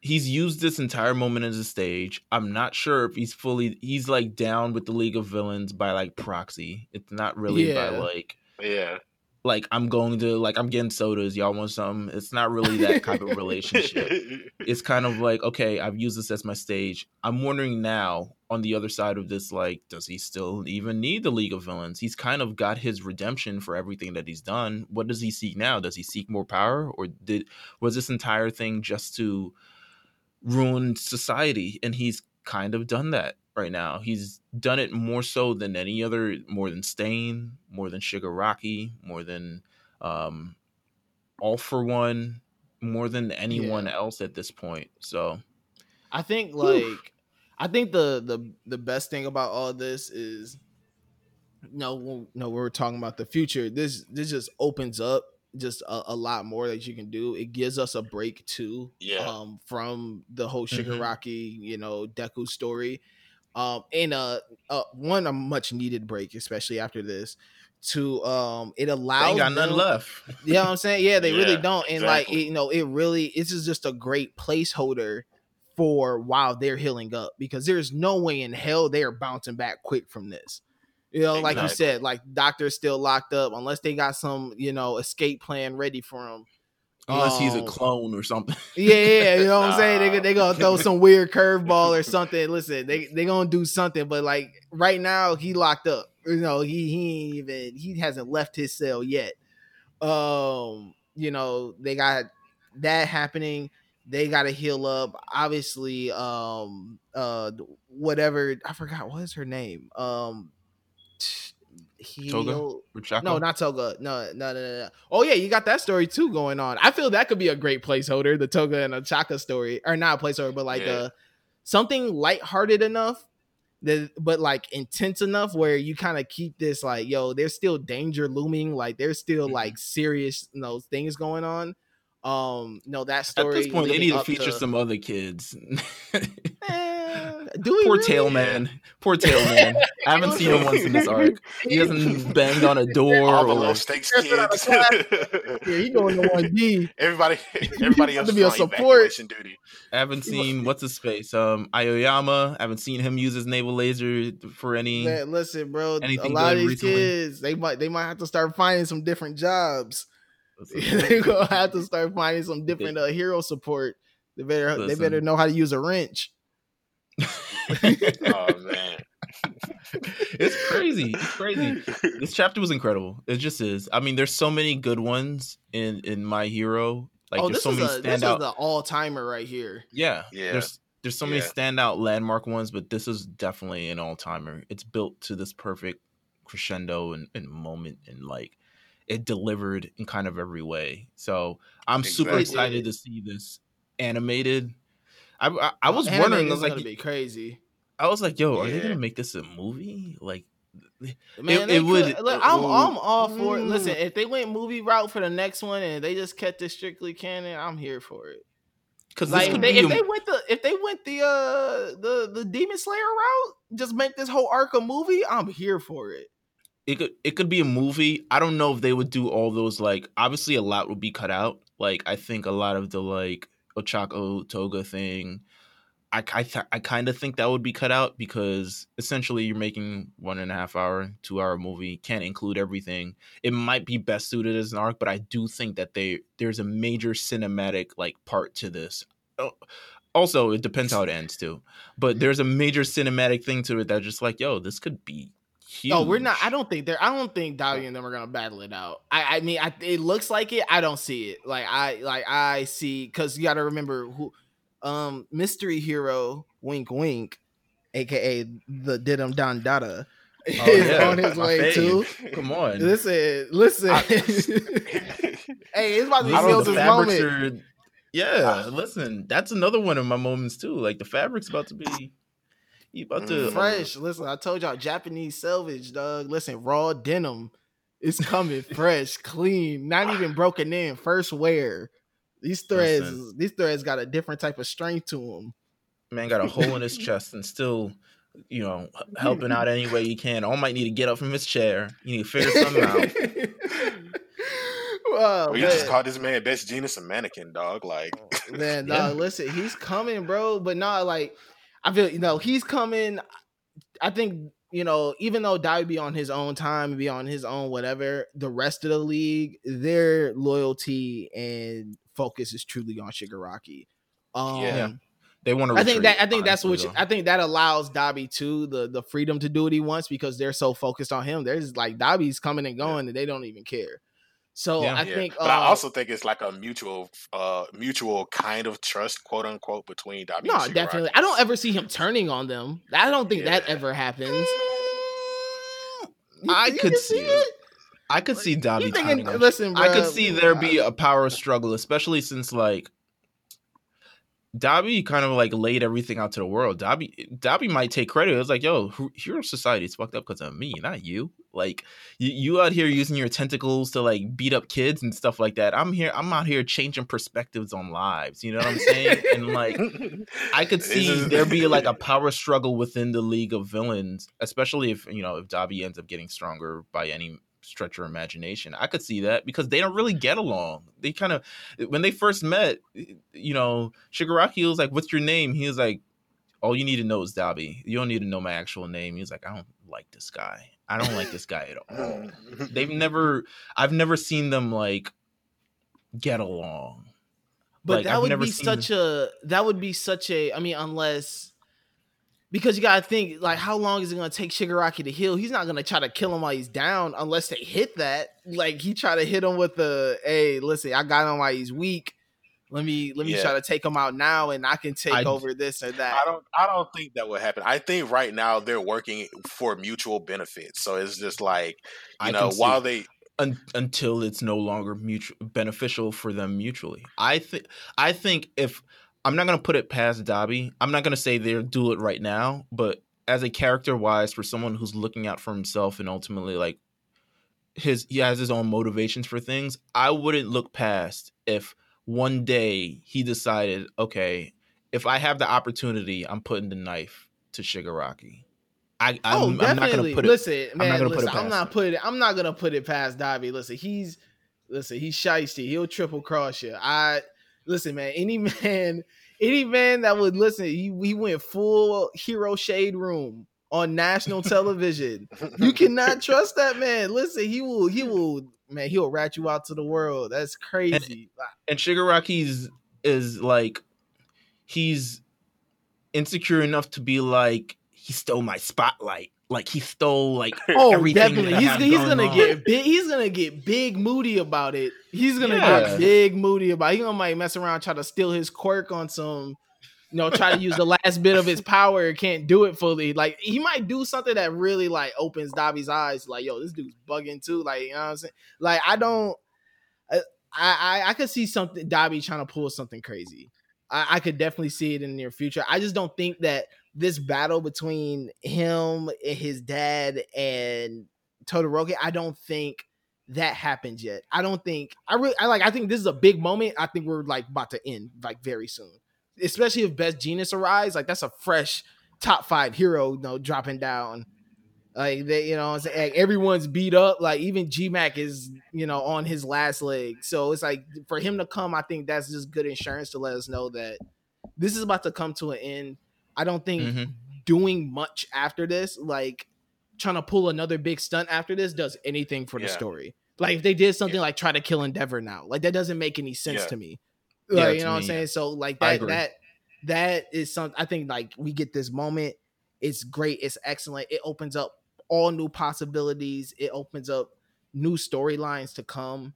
he's used this entire moment as a stage. I'm not sure if he's fully he's like down with the League of Villains by like proxy. It's not really by like Yeah, like I'm going to like I'm getting sodas. Y'all want some? It's not really that kind of relationship. It's kind of like okay, I've used this as my stage. I'm wondering now on the other side of this, like, does he still even need the League of Villains? He's kind of got his redemption for everything that he's done. What does he seek now? Does he seek more power, or did was this entire thing just to ruin society? And he's kind of done that right now. He's done it more so than any other, more than Stain, more than Shigaraki, more than um, All for One, more than anyone Yeah. else at this point. So I think like I think the the the best thing about all this is no no we're talking about the future. This this just opens up just a, a lot more that you can do. It gives us a break too Yeah. um from the whole Mhm. Shigaraki, you know, Deku story. Um and uh, uh one a much needed break, especially after this. To um it they allows ain't got nothing them- left. you know what I'm saying? Yeah, they really don't. And like, it, you know, it really this is just a great placeholder for while they're healing up because there's no way in hell they are bouncing back quick from this. You know, like you said, like doctor's still locked up unless they got some, you know, escape plan ready for him. Unless he's a Um, clone or something. Yeah, yeah, you know what I'm saying? They Nah. they gonna throw some weird curveball or something. Listen, they they gonna do something, but like right now he locked up. You know, he he ain't even he hasn't left his cell yet. Um, you know, they got that happening. They got to heal up. Obviously, um, uh, whatever I forgot what is her name. Um, Toga? Or Chaco? No, not Toga. No, no, no, no, no. Oh yeah, you got that story too going on. I feel that could be a great placeholder, the Toga and Ochako story, or not a placeholder, but like Yeah. uh something lighthearted enough that, but like intense enough where you kind of keep this like, yo, there's still danger looming, like there's still Mhm. like serious, you know, things going on. Um, no, that story. At this point, they need to feature some other kids. Eh, Poor really? Tail Man. Poor Tail Man. I haven't seen him once in this arc. He hasn't banged on a door All the or low stakes That's what I was kids. Yeah, he going to one D. everybody, everybody Have else to be a support. duty. I haven't seen what's his face. Um Aoyama. I haven't seen him use his navel laser for any Man, listen, bro. a lot of these recently? kids, they might they might have to start finding some different jobs. They're gonna have to start finding some different uh, hero support. They better they better know how to use a wrench. Oh man, it's crazy. It's crazy. This chapter was incredible. It just is. I mean, there's so many good ones in in My Hero. Like oh, there's this so is many a this is the all timer right here. Yeah, Yeah. There's there's so many Yeah. standout landmark ones, but this is definitely an all timer. It's built to this perfect crescendo and, and moment, and like it delivered in kind of every way. So I'm super excited to see this animated. I I, I was Anime wondering. I is was like, gonna be crazy. I was like, yo, are they gonna make this a movie? Like, Man, it they would- could- look, I'm it I'm all for it. Mm. Listen, if they went movie route for the next one and they just kept it strictly canon, I'm here for it. because Like if they, if a- they went the if they went the uh the the Demon Slayer route, just make this whole arc a movie, I'm here for it. it could it could be a movie. I don't know if they would do all those like obviously a lot would be cut out. Like I think a lot of the like Ochako Toga thing. I I, th- I kind of think that would be cut out because essentially you're making one and a half hour, two hour movie, can't include everything. It might be best suited as an arc, but I do think that they there's a major cinematic like part to this. Oh, also, it depends how it ends too. But mm-hmm. there's a major cinematic thing to it that just like, yo, this could be huge. Oh, we're not. I don't think they're. I don't think Dahlia and them are gonna battle it out. I. I mean, I, it looks like it. I don't see it. Like I. Like I see. Because you got to remember who um mystery hero wink wink aka the Didim Don Dada Oh, is yeah, on his my way fave. too. Come on. Listen, listen. I- hey, it's about to be I know Fields' the fabrics moment. Yeah, listen, that's another one of my moments too. Like the fabric's about to be, you about to Mm. Fresh. Listen, I told y'all Japanese salvage, dog. Listen, raw denim. It's coming fresh, clean, not even broken in. First wear. These threads, Listen. these threads got a different type of strength to them. man got a hole in his chest and still, you know, helping out any way he can. All Might need to get up from his chair. You need to figure something out. oh, Well, you just man. called this man Best Jeanist a mannequin, dog. Like, man, Yeah. dog, listen, he's coming, bro. But not like I feel you know, he's coming. I think, you know, even though Dabi on his own time and be on his own whatever, the rest of the league, their loyalty and focus is truly on Shigaraki. Um Yeah. They want to. I think that I think that's what though. I think that allows Dabi too the the freedom to do what he wants because they're so focused on him. There's like Dabi's coming and going and they don't even care. So Yeah. I yeah. think but I uh, also think it's like a mutual, uh, mutual kind of trust, quote unquote, between Dabi No, and Shigaraki. definitely. I don't ever see him turning on them. I don't think that ever happens. I could see it. I could see Dabi You turning thinking? on Listen, I could see there be a power struggle, especially since like Dabi kind of like laid everything out to the world. Dabi Dabi might take credit. It was like, yo, Hero Society is fucked up because of me, not you. Like you, you out here using your tentacles to like beat up kids and stuff like that. I'm here. I'm out here changing perspectives on lives. You know what I'm saying? and like I could see there be like a power struggle within the League of Villains, especially if you know if Dabi ends up getting stronger by any stretch your imagination. I could see that because they don't really get along. They kind of when they first met, you know, Shigaraki was like, "What's your name?" He was like, "All you need to know is Dabi. You don't need to know my actual name." He was like, "I don't like this guy. I don't like this guy at all." They've never, I've never seen them like get along. But Like, that I've would be such a that would be such a I mean unless because you gotta think like how long is it gonna take Shigaraki to heal? He's not gonna try to kill him while he's down unless they hit that. Like he try to hit him with the hey, listen, I got him while he's weak. Let me let me Yeah. try to take him out now and I can take I- over this or that. I don't. I don't think that would happen. I think right now they're working for mutual benefit, So it's just like you I know, while they un- until it's no longer mutual beneficial for them mutually. I think I think if I'm not gonna put it past Dabi, I'm not gonna say they'll do it right now, but as a character wise, for someone who's looking out for himself and ultimately like his he has his own motivations for things, I wouldn't look past if one day he decided, okay, if I have the opportunity, I'm putting the knife to Shigaraki. I, I'm, oh, I'm not definitely. gonna put it. listen, man. not gonna put it listen, I'm not putting. I'm not gonna put it past Dabi. Listen, he's listen. He's shisty. He'll triple cross you. I listen, man. Any man, any man that would listen, he he went full hero shade room on national television. You cannot trust that man. Listen, he will. He will. Man, he'll rat you out to the world. That's crazy. and Shigaraki's is like he's insecure enough to be like he stole my spotlight. Like he stole like Oh, everything definitely. that He's he's going gonna on. get big. He's gonna get big moody about it. He's gonna Yeah. get big moody about. It. He gonna might mess around, try to steal his quirk on some. You know, try to use the last bit of his power, can't do it fully. Like he might do something that really like opens Dabi's eyes. Like, yo, this dude's bugging too. Like, you know what I'm saying? Like, I don't. Uh, I I, I could see something Dobby trying to pull something crazy. I, I could definitely see it in the near future. I just don't think that this battle between him and his dad and Todoroki, I don't think that happened yet. I don't think I really I like I think this is a big moment. I think we're like about to end like very soon. Especially if Best Jeanist arrives, like that's a fresh top five hero, you know, dropping down. Like they, you know, Like, everyone's beat up. Like even G Mac is, you know, on his last leg. So it's like for him to come, I think that's just good insurance to let us know that this is about to come to an end. I don't think Mhm. doing much after this, like trying to pull another big stunt after this, does anything for the story. Like if they did something like try to kill Endeavor now, like that doesn't make any sense Yeah. to me. Like, to you know what I'm me, saying? So like that that that is something I think like we get this moment. It's great. It's excellent. It opens up all new possibilities. It opens up new storylines to come.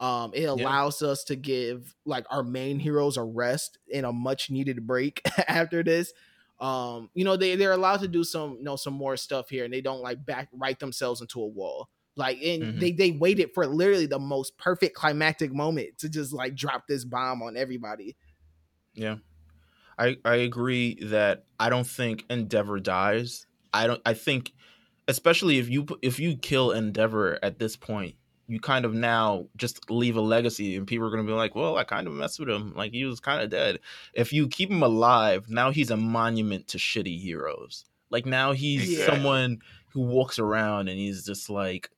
Um, it allows us to give like our main heroes a rest in a much needed break after this. Um, you know, they, they're allowed to do some, you know, some more stuff here and they don't like back write themselves into a wall. Like and Mhm. they they waited for literally the most perfect climactic moment to just like drop this bomb on everybody. Yeah. I I agree that I don't think Endeavor dies. I don't I think especially if you if you kill Endeavor at this point, you kind of now just leave a legacy and people are going to be like, "Well, I kind of messed with him. Like he was kind of dead." If you keep him alive, now he's a monument to shitty heroes. Like now he's Exactly. someone who walks around and he's just like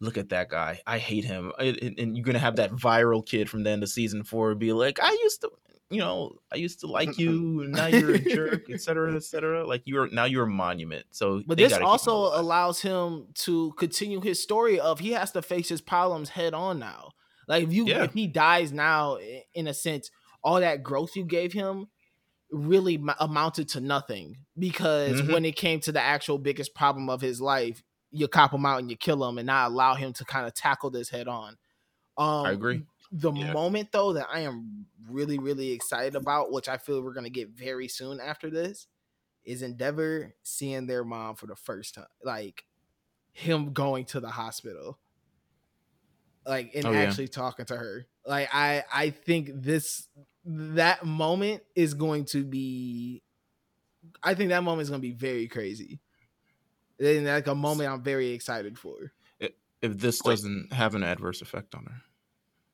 Look at that guy. I hate him. And- you're gonna have that viral kid from the end of season four be like, I used to, you know, I used to like you, and now you're a jerk, et cetera, et cetera. Like you're now you're a monument. So, But this also allows him to continue his story of he has to face his problems head on now. Like if you Yeah. if he dies now, in a sense, all that growth you gave him really amounted to nothing because Mhm. when it came to the actual biggest problem of his life, you cop him out and you kill him and not allow him to kind of tackle this head on. Um, I agree. The Yeah. moment though that I am really really excited about, which I feel we're gonna get very soon after this, is Endeavor seeing their mom for the first time, like him going to the hospital, like and Oh, yeah. actually talking to her. Like I I think this that moment is going to be, I think that moment is going to be very crazy. And like a moment I'm very excited for. if this doesn't have an adverse effect on her.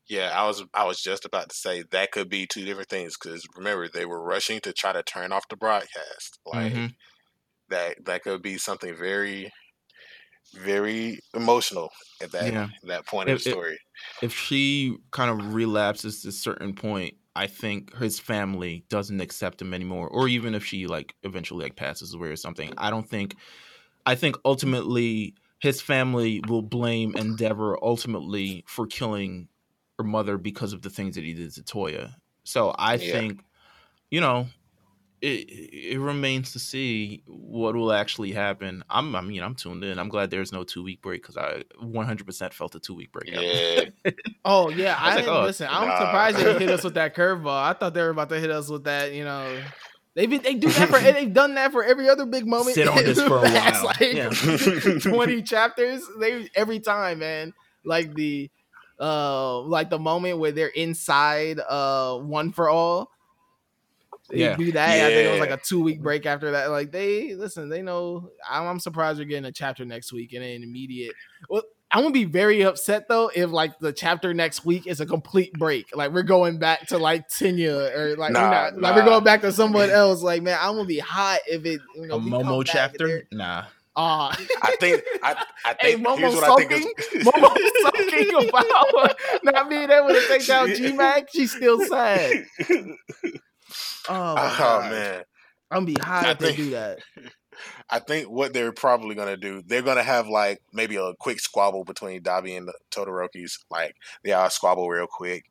Yeah, I was I was just about to say that could be two different things because remember they were rushing to try to turn off the broadcast. Like Mhm. that that could be something very very emotional at that Yeah. that point of the story. If she kind of relapses to a certain point, I think his family doesn't accept him anymore. Or even if she like eventually like passes away or something, I don't think. I think ultimately his family will blame Endeavor ultimately for killing her mother because of the things that he did to Toya. So I Yeah. think, you know, it it remains to see what will actually happen. I'm I mean I'm tuned in. I'm glad there's no two week break because I 100% felt a two week break. Yeah, Oh yeah, I I, didn't oh, listen. I'm nah. surprised they hit us with that curveball. I thought they were about to hit us with that. You know, they been they do that for they've done that for every other big moment. Sit on this for a while. Like Yeah. twenty chapters. They every time, man. Like the uh, like the moment where they're inside uh one for all. They Yeah. do that. I think it was like a two week break after that. Like they listen, they know. I'm, I'm surprised we're getting a chapter next week and an immediate. Well, I'm gonna be very upset though if like the chapter next week is a complete break. Like we're going back to like Tenya or like we're Nah, like we're going back to someone else. Like man, I'm gonna be hot if it you know a Momo chapter? Nah. Ah, I think I I Hey, think Momo here's what I think sulking? is Momo sulking about not being able to take down G Mac. She's still sad. Oh, oh man. I'm be hot I if they do that. I think what they're probably gonna do, they're gonna have like maybe a quick squabble between Dabi and the Todorokis. Like they all squabble real quick.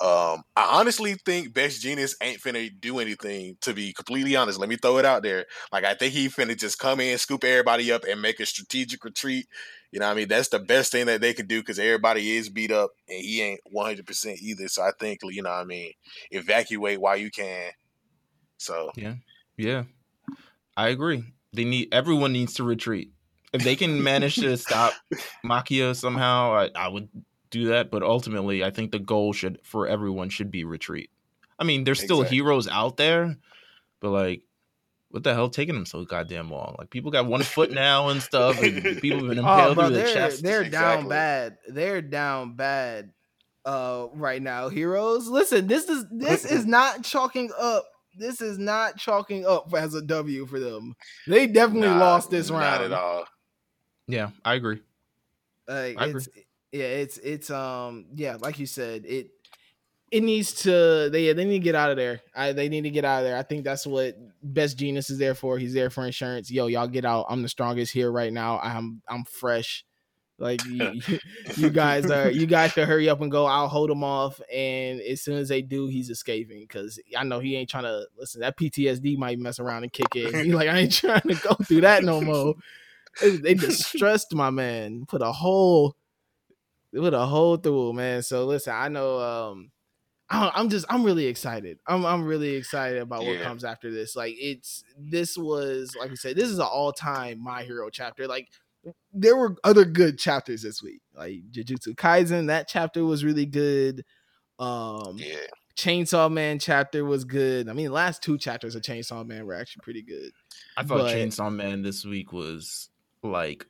Um, I honestly think Best Jeanist ain't finna do anything. To be completely honest, let me throw it out there. Like I think he finna just come in, scoop everybody up, and make a strategic retreat. You know, I mean, that's the best thing that they can do because everybody is beat up, and he ain't one hundred percent either. So I think you know, I mean, evacuate while you can. So yeah, Yeah. I agree. They need everyone needs to retreat. If they can manage to stop Machia somehow, I, I would do that. But ultimately, I think the goal should for everyone should be retreat. I mean, there's still Exactly. heroes out there, but like, what the hell taking them so goddamn long? Like, people got one foot now and stuff. And people have been Oh, impaled bro, through the chest. they're down bad. They're down bad uh right now. Heroes, listen, this is this is not chalking up. This is not chalking up as a W for them. They definitely nah, lost this Not round. at all. yeah, I agree. Like I agree. yeah, it's it's um yeah, like you said, it it needs to they they need to get out of there. I, they need to get out of there. I think that's what Best Jeanist is there for. He's there for insurance. Yo, y'all get out. I'm the strongest here right now. I'm I'm fresh. Like you, you guys are you guys can hurry up and go. I'll hold him off, and as soon as they do, he's escaping because I know he ain't trying to listen. That PTSD might mess around and kick in. He like I ain't trying to go through that no more. They, they distressed my man. Put a hole, put a hole through man. So listen, I know. um I'm just I'm really excited. I'm I'm really excited about what comes after this. Like it's this was like I said, this is an all time my hero chapter. Like there were other good chapters this week, like Jujutsu Kaisen. That chapter was really good. Um, yeah. Chainsaw Man chapter was good. I mean, the last two chapters of Chainsaw Man were actually pretty good. I thought but, Chainsaw Man this week was like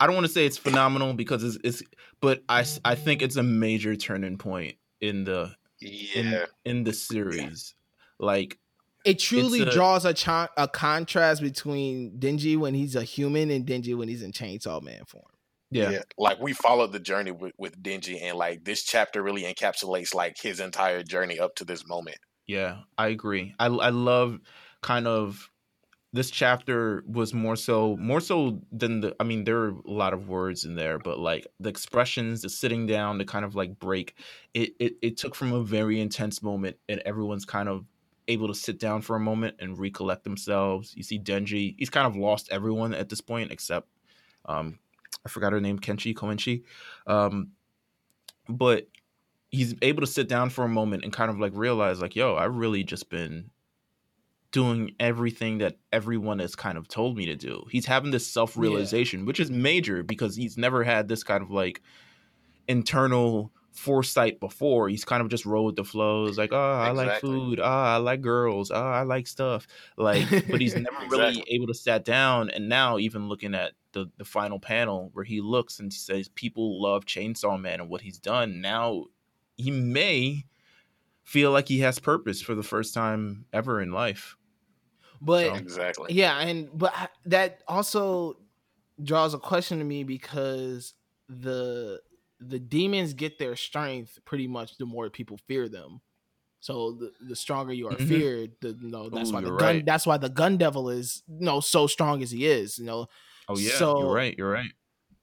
I don't want to say it's phenomenal because it's, it's but I I think it's a major turning point in the yeah in, in the series. Like it truly a, draws a cha- a contrast between Denji when he's a human and Denji when he's in Chainsaw Man form. Yeah. yeah. Like we followed the journey with, with Denji and like this chapter really encapsulates like his entire journey up to this moment. Yeah, I agree. I I love kind of this chapter was more so more so than the i mean there are a lot of words in there but like the expressions the sitting down the kind of like break it it, it took from a very intense moment and everyone's kind of able to sit down for a moment and recollect themselves. You see Denji, he's kind of lost everyone at this point except um I forgot her name, Kenshi Koenshi. Um but he's able to sit down for a moment and kind of like realize like, yo, I've really just been doing everything that everyone has kind of told me to do. He's having this self-realization, yeah. which is major because he's never had this kind of like internal foresight before. He's kind of just rolled with the flows, like, oh, I exactly. like food. Oh, I like girls. Oh, I like stuff. Like, but he's never exactly. really able to sat down. And now, even looking at the the final panel where he looks and he says, people love Chainsaw Man and what he's done. Now, he may feel like he has purpose for the first time ever in life. But so. exactly, yeah, and but that also draws a question to me because the the demons get their strength pretty much the more people fear them. So the, the stronger you are mm-hmm. feared, the you know that's Ooh, why the gun right. that's why the gun devil is you know so strong as he is, you know. Oh yeah, so, you're right, you're right.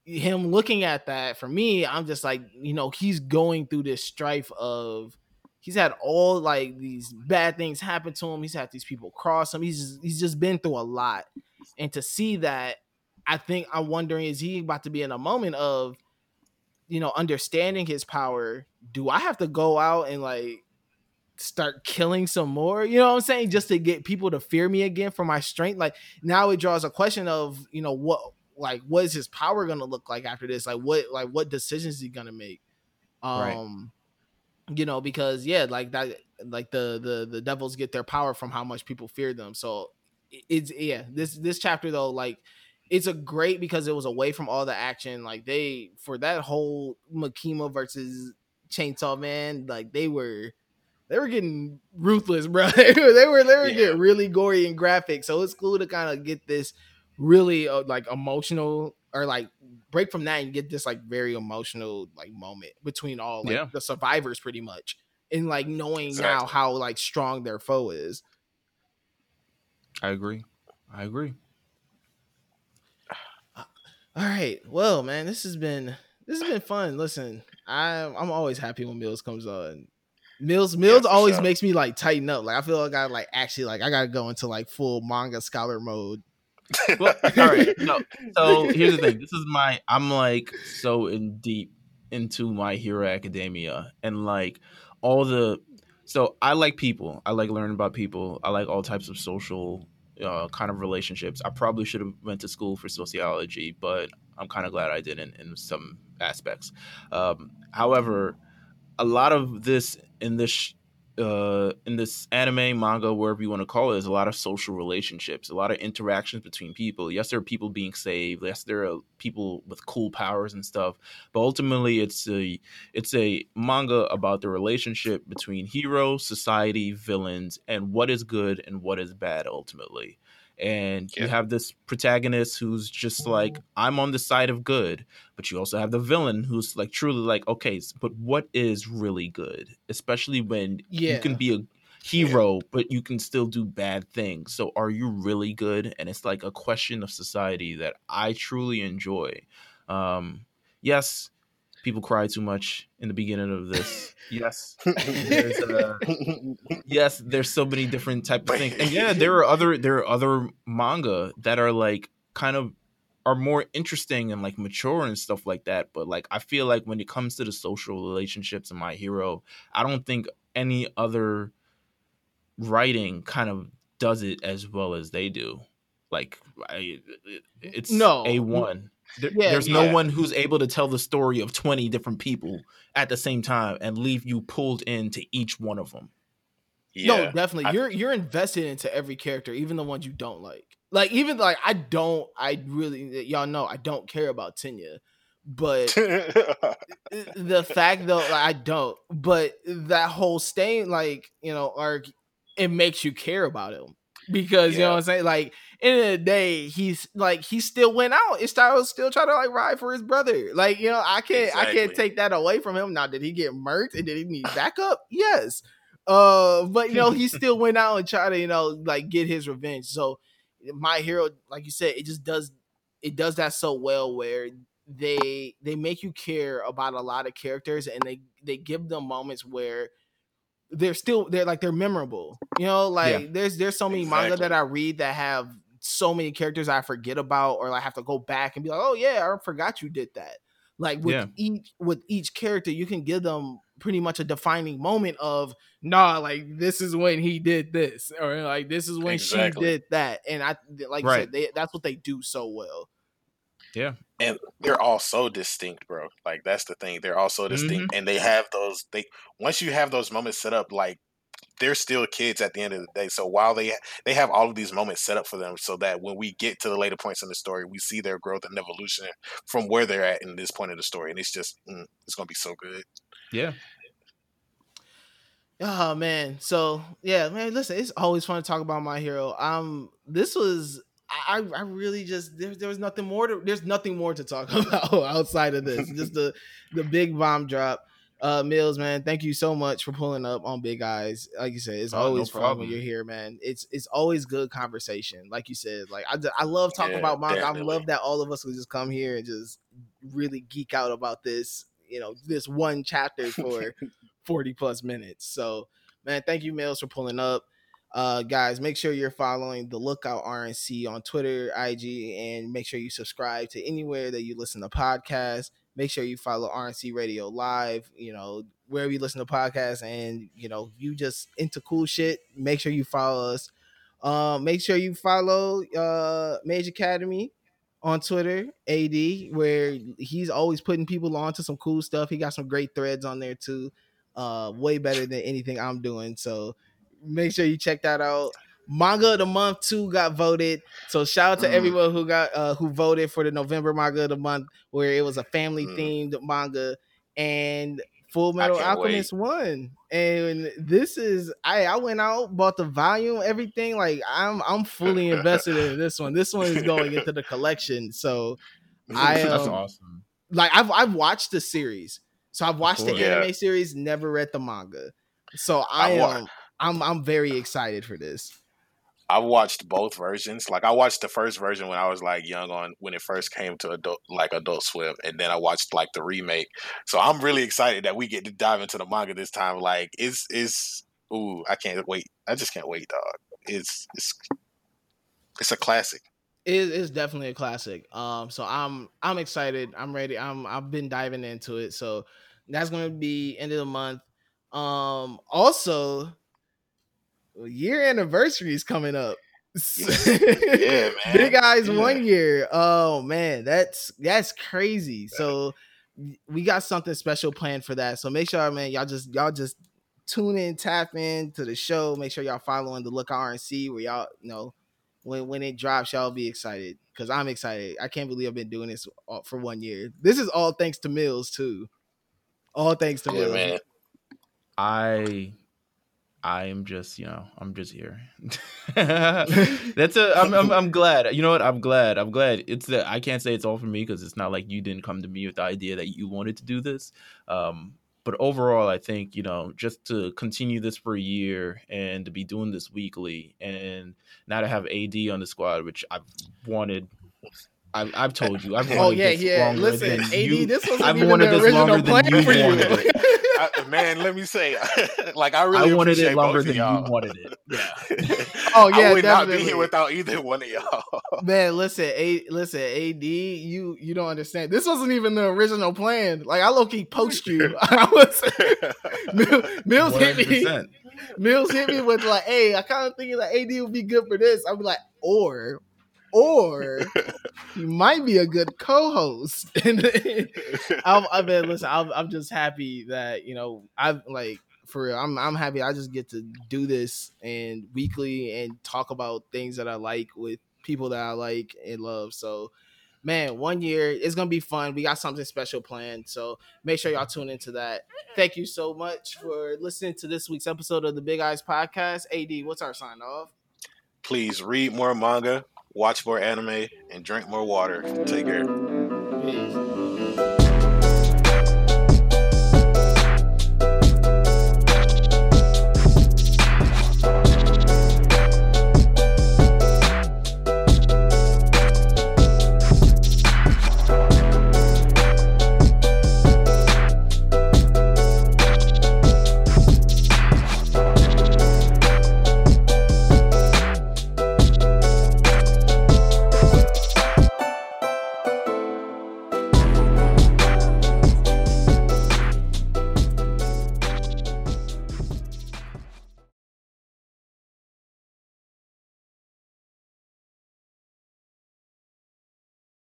Him looking at that for me, I'm just like, you know, he's going through this strife of he's had all like these bad things happen to him. He's had these people cross him. He's just, he's just been through a lot. And to see that, I think I'm wondering is he about to be in a moment of you know, understanding his power, do I have to go out and like start killing some more? You know what I'm saying? Just to get people to fear me again for my strength. Like now it draws a question of, you know, what like what is his power gonna look like after this? Like what like what decisions is he gonna make? Um right. you know, because yeah, like that like the the the devils get their power from how much people fear them. So it's yeah, this this chapter though, like it's a great because it was away from all the action. Like they for that whole Makima versus Chainsaw Man, like they were they were getting ruthless, bro. they were they were, they were yeah. getting really gory and graphic. So it's cool to kind of get this really uh, like emotional or like break from that and get this like very emotional like moment between all like yeah. the survivors pretty much and like knowing exactly. now how like strong their foe is. I agree. I agree. All right. Well, man, this has been this has been fun. Listen, I'm I'm always happy when Mills comes on. Mills Mills yeah, always sure. makes me like tighten up. Like I feel like I like actually like I gotta go into like full manga scholar mode. well, all right. No. So here's the thing. This is my I'm like so in deep into my Hero Academia and like all the so I like people. I like learning about people. I like all types of social uh, kind of relationships. I probably should have went to school for sociology, but I'm kind of glad I didn't in some aspects. Um, however, a lot of this in this uh, in this anime, manga, wherever you want to call it, is a lot of social relationships, a lot of interactions between people. Yes, there are people being saved. Yes, there are people with cool powers and stuff. But ultimately, it's a it's a manga about the relationship between hero, society, villains, and what is good and what is bad. Ultimately, and Yeah. you have this protagonist who's just like i'm on the side of good but you also have the villain who's like truly like okay but what is really good? Especially when you can be a hero but you can still do bad things. So are you really good? And it's like a question of society that i truly enjoy. Um yes people cry too much in the beginning of this. Yes. There's uh yes there's so many different type of things. And yeah there are other there are other manga that are like kind of are more interesting and like mature and stuff like that. But like i feel like when it comes to the social relationships in my hero i don't think any other writing kind of does it as well as they do. Like I, it- it's No. a one there, Yeah, there's no one who's able to tell the story of 20 different people at the same time and leave you pulled into each one of them yeah. No, definitely. I- you're you're invested into every character, even the ones you don't like. Like even like I don't I really y'all know I don't care about Tenya. But the fact though like, I don't, but that whole stain like, you know, arc it makes you care about him. Because you know what I'm saying? Like end of the day, he's like he still went out. His still still trying to like ride for his brother. Like, you know, I can't I can't take that away from him. Now, did he get murked and did he need backup? Yes. Uh, but you know, he still went out and tried to, you know, like get his revenge. So my hero, like you said, it just does it does that so well where they they make you care about a lot of characters and they they give them moments where they're still they're like they're memorable. You know, like there's there's so many manga that I read that have so many characters I forget about or I have to go back and be like, oh yeah, I forgot you did that. Like with Yeah. each with each character, you can give them pretty much a defining moment of nah, like this is when he did this, or like this is when Exactly. she did that. And I like Right. said, they, that's what they do so well. And they're all so distinct, bro. Like that's the thing. They're all so distinct, and they have those. They once you have those moments set up, like they're still kids at the end of the day. So while they they have all of these moments set up for them, so that when we get to the later points in the story, we see their growth and evolution from where they're at in this point of the story, and it's just mm, it's gonna be so good. yeah Oh man. So yeah, man, listen, it's always fun to talk about my hero. Um this was I, I really just there, there was nothing more to there's nothing more to talk about outside of this. just the the big bomb drop. Uh Mills, man, thank you so much for pulling up on Big Eyes. Like you said, it's Oh, no always fun when you're here, man. It's it's always good conversation. Like you said, like I, I love talking Yeah, about manga. I love that all of us will just come here and just really geek out about this, you know, this one chapter for 40 plus minutes. So, man, thank you, Mills, for pulling up. Uh, guys, make sure you're following the Lookout RNC on Twitter, IG, and make sure you subscribe to anywhere that you listen to podcasts. Make sure you follow RNC Radio Live, you know, wherever you listen to podcasts. And, you know, you just into cool shit, make sure you follow us. Um, make sure you follow uh Mage Academy on Twitter, AD, where he's always putting people on to some cool stuff. He got some great threads on there too. Uh way better than anything I'm doing. So make sure you check that out. Manga of the month too got voted. So shout out to Mm. everyone who got uh who voted for the November manga of the month where it was a family Mm. themed manga and Full Metal Alchemist won. And this is I I went out, bought the volume, everything. Like I'm I'm fully invested in this one. This one is going into the collection. So I, that's um, awesome like I've I've watched the series. So I've watched the course. Yeah. anime series, never read the manga. So I I am I'm I'm very excited for this. I watched both versions. Like I watched the first version when I was like young on when it first came to adult like Adult Swim, and then I watched like the remake. So I'm really excited that we get to dive into the manga this time. Like it's it's ooh, I can't wait. I just can't wait, dog. It's it's it's a classic. It is definitely a classic. Um, so I'm I'm excited. I'm ready. I'm I've been diving into it. So that's gonna be end of the month. Um, also, year anniversary is coming up. Yeah, man. Big eyes Yeah. one year. Oh man, that's that's crazy. So we got something special planned for that. So make sure, man, y'all just y'all just tune in, tap in to the show. Make sure y'all following the Lookout RNC where y'all you know when when it drops, y'all be excited because I'm excited. I can't believe I've been doing this all- for one year. This is all thanks to Mills too. All thanks to Yeah, Mills. man. I I'm just, you know, I'm just here. That's a. I'm, I'm. I'm glad. You know what? I'm glad. I'm glad. It's. i can't say it's all for me because it's not like you didn't come to me with the idea that you wanted to do this. Um, but overall, I think you know, just to continue this for a year and to be doing this weekly, and now to have AD on the squad, which I've wanted I've, I've told you. I've oh yeah, yeah. Listen, AD, you. this wasn't I've even the original plan for you. I, man, let me say, like I really I wanted it longer than you wanted it. Yeah. oh yeah, I would definitely. not be here without either one of y'all. Man, listen, a listen, Ad, you you don't understand. This wasn't even the original plan. Like I low key post you. I was Mills hit me. Mills hit me with like, hey, I kind of thinking that AD would be good for this. I'd be like, or or he might be a good co-host. and I'm, I mean, listen, I'm, I'm just happy that you know I've like for real. I'm I'm happy I just get to do this and weekly and talk about things that I like with people that I like and love. So man, one year it's gonna be fun. We got something special planned, so make sure y'all tune into that. Thank you so much for listening to this week's episode of the Big Eyes Podcast. AD, what's our sign off? Please read more manga, watch more anime, and drink more water. Take care. Peace.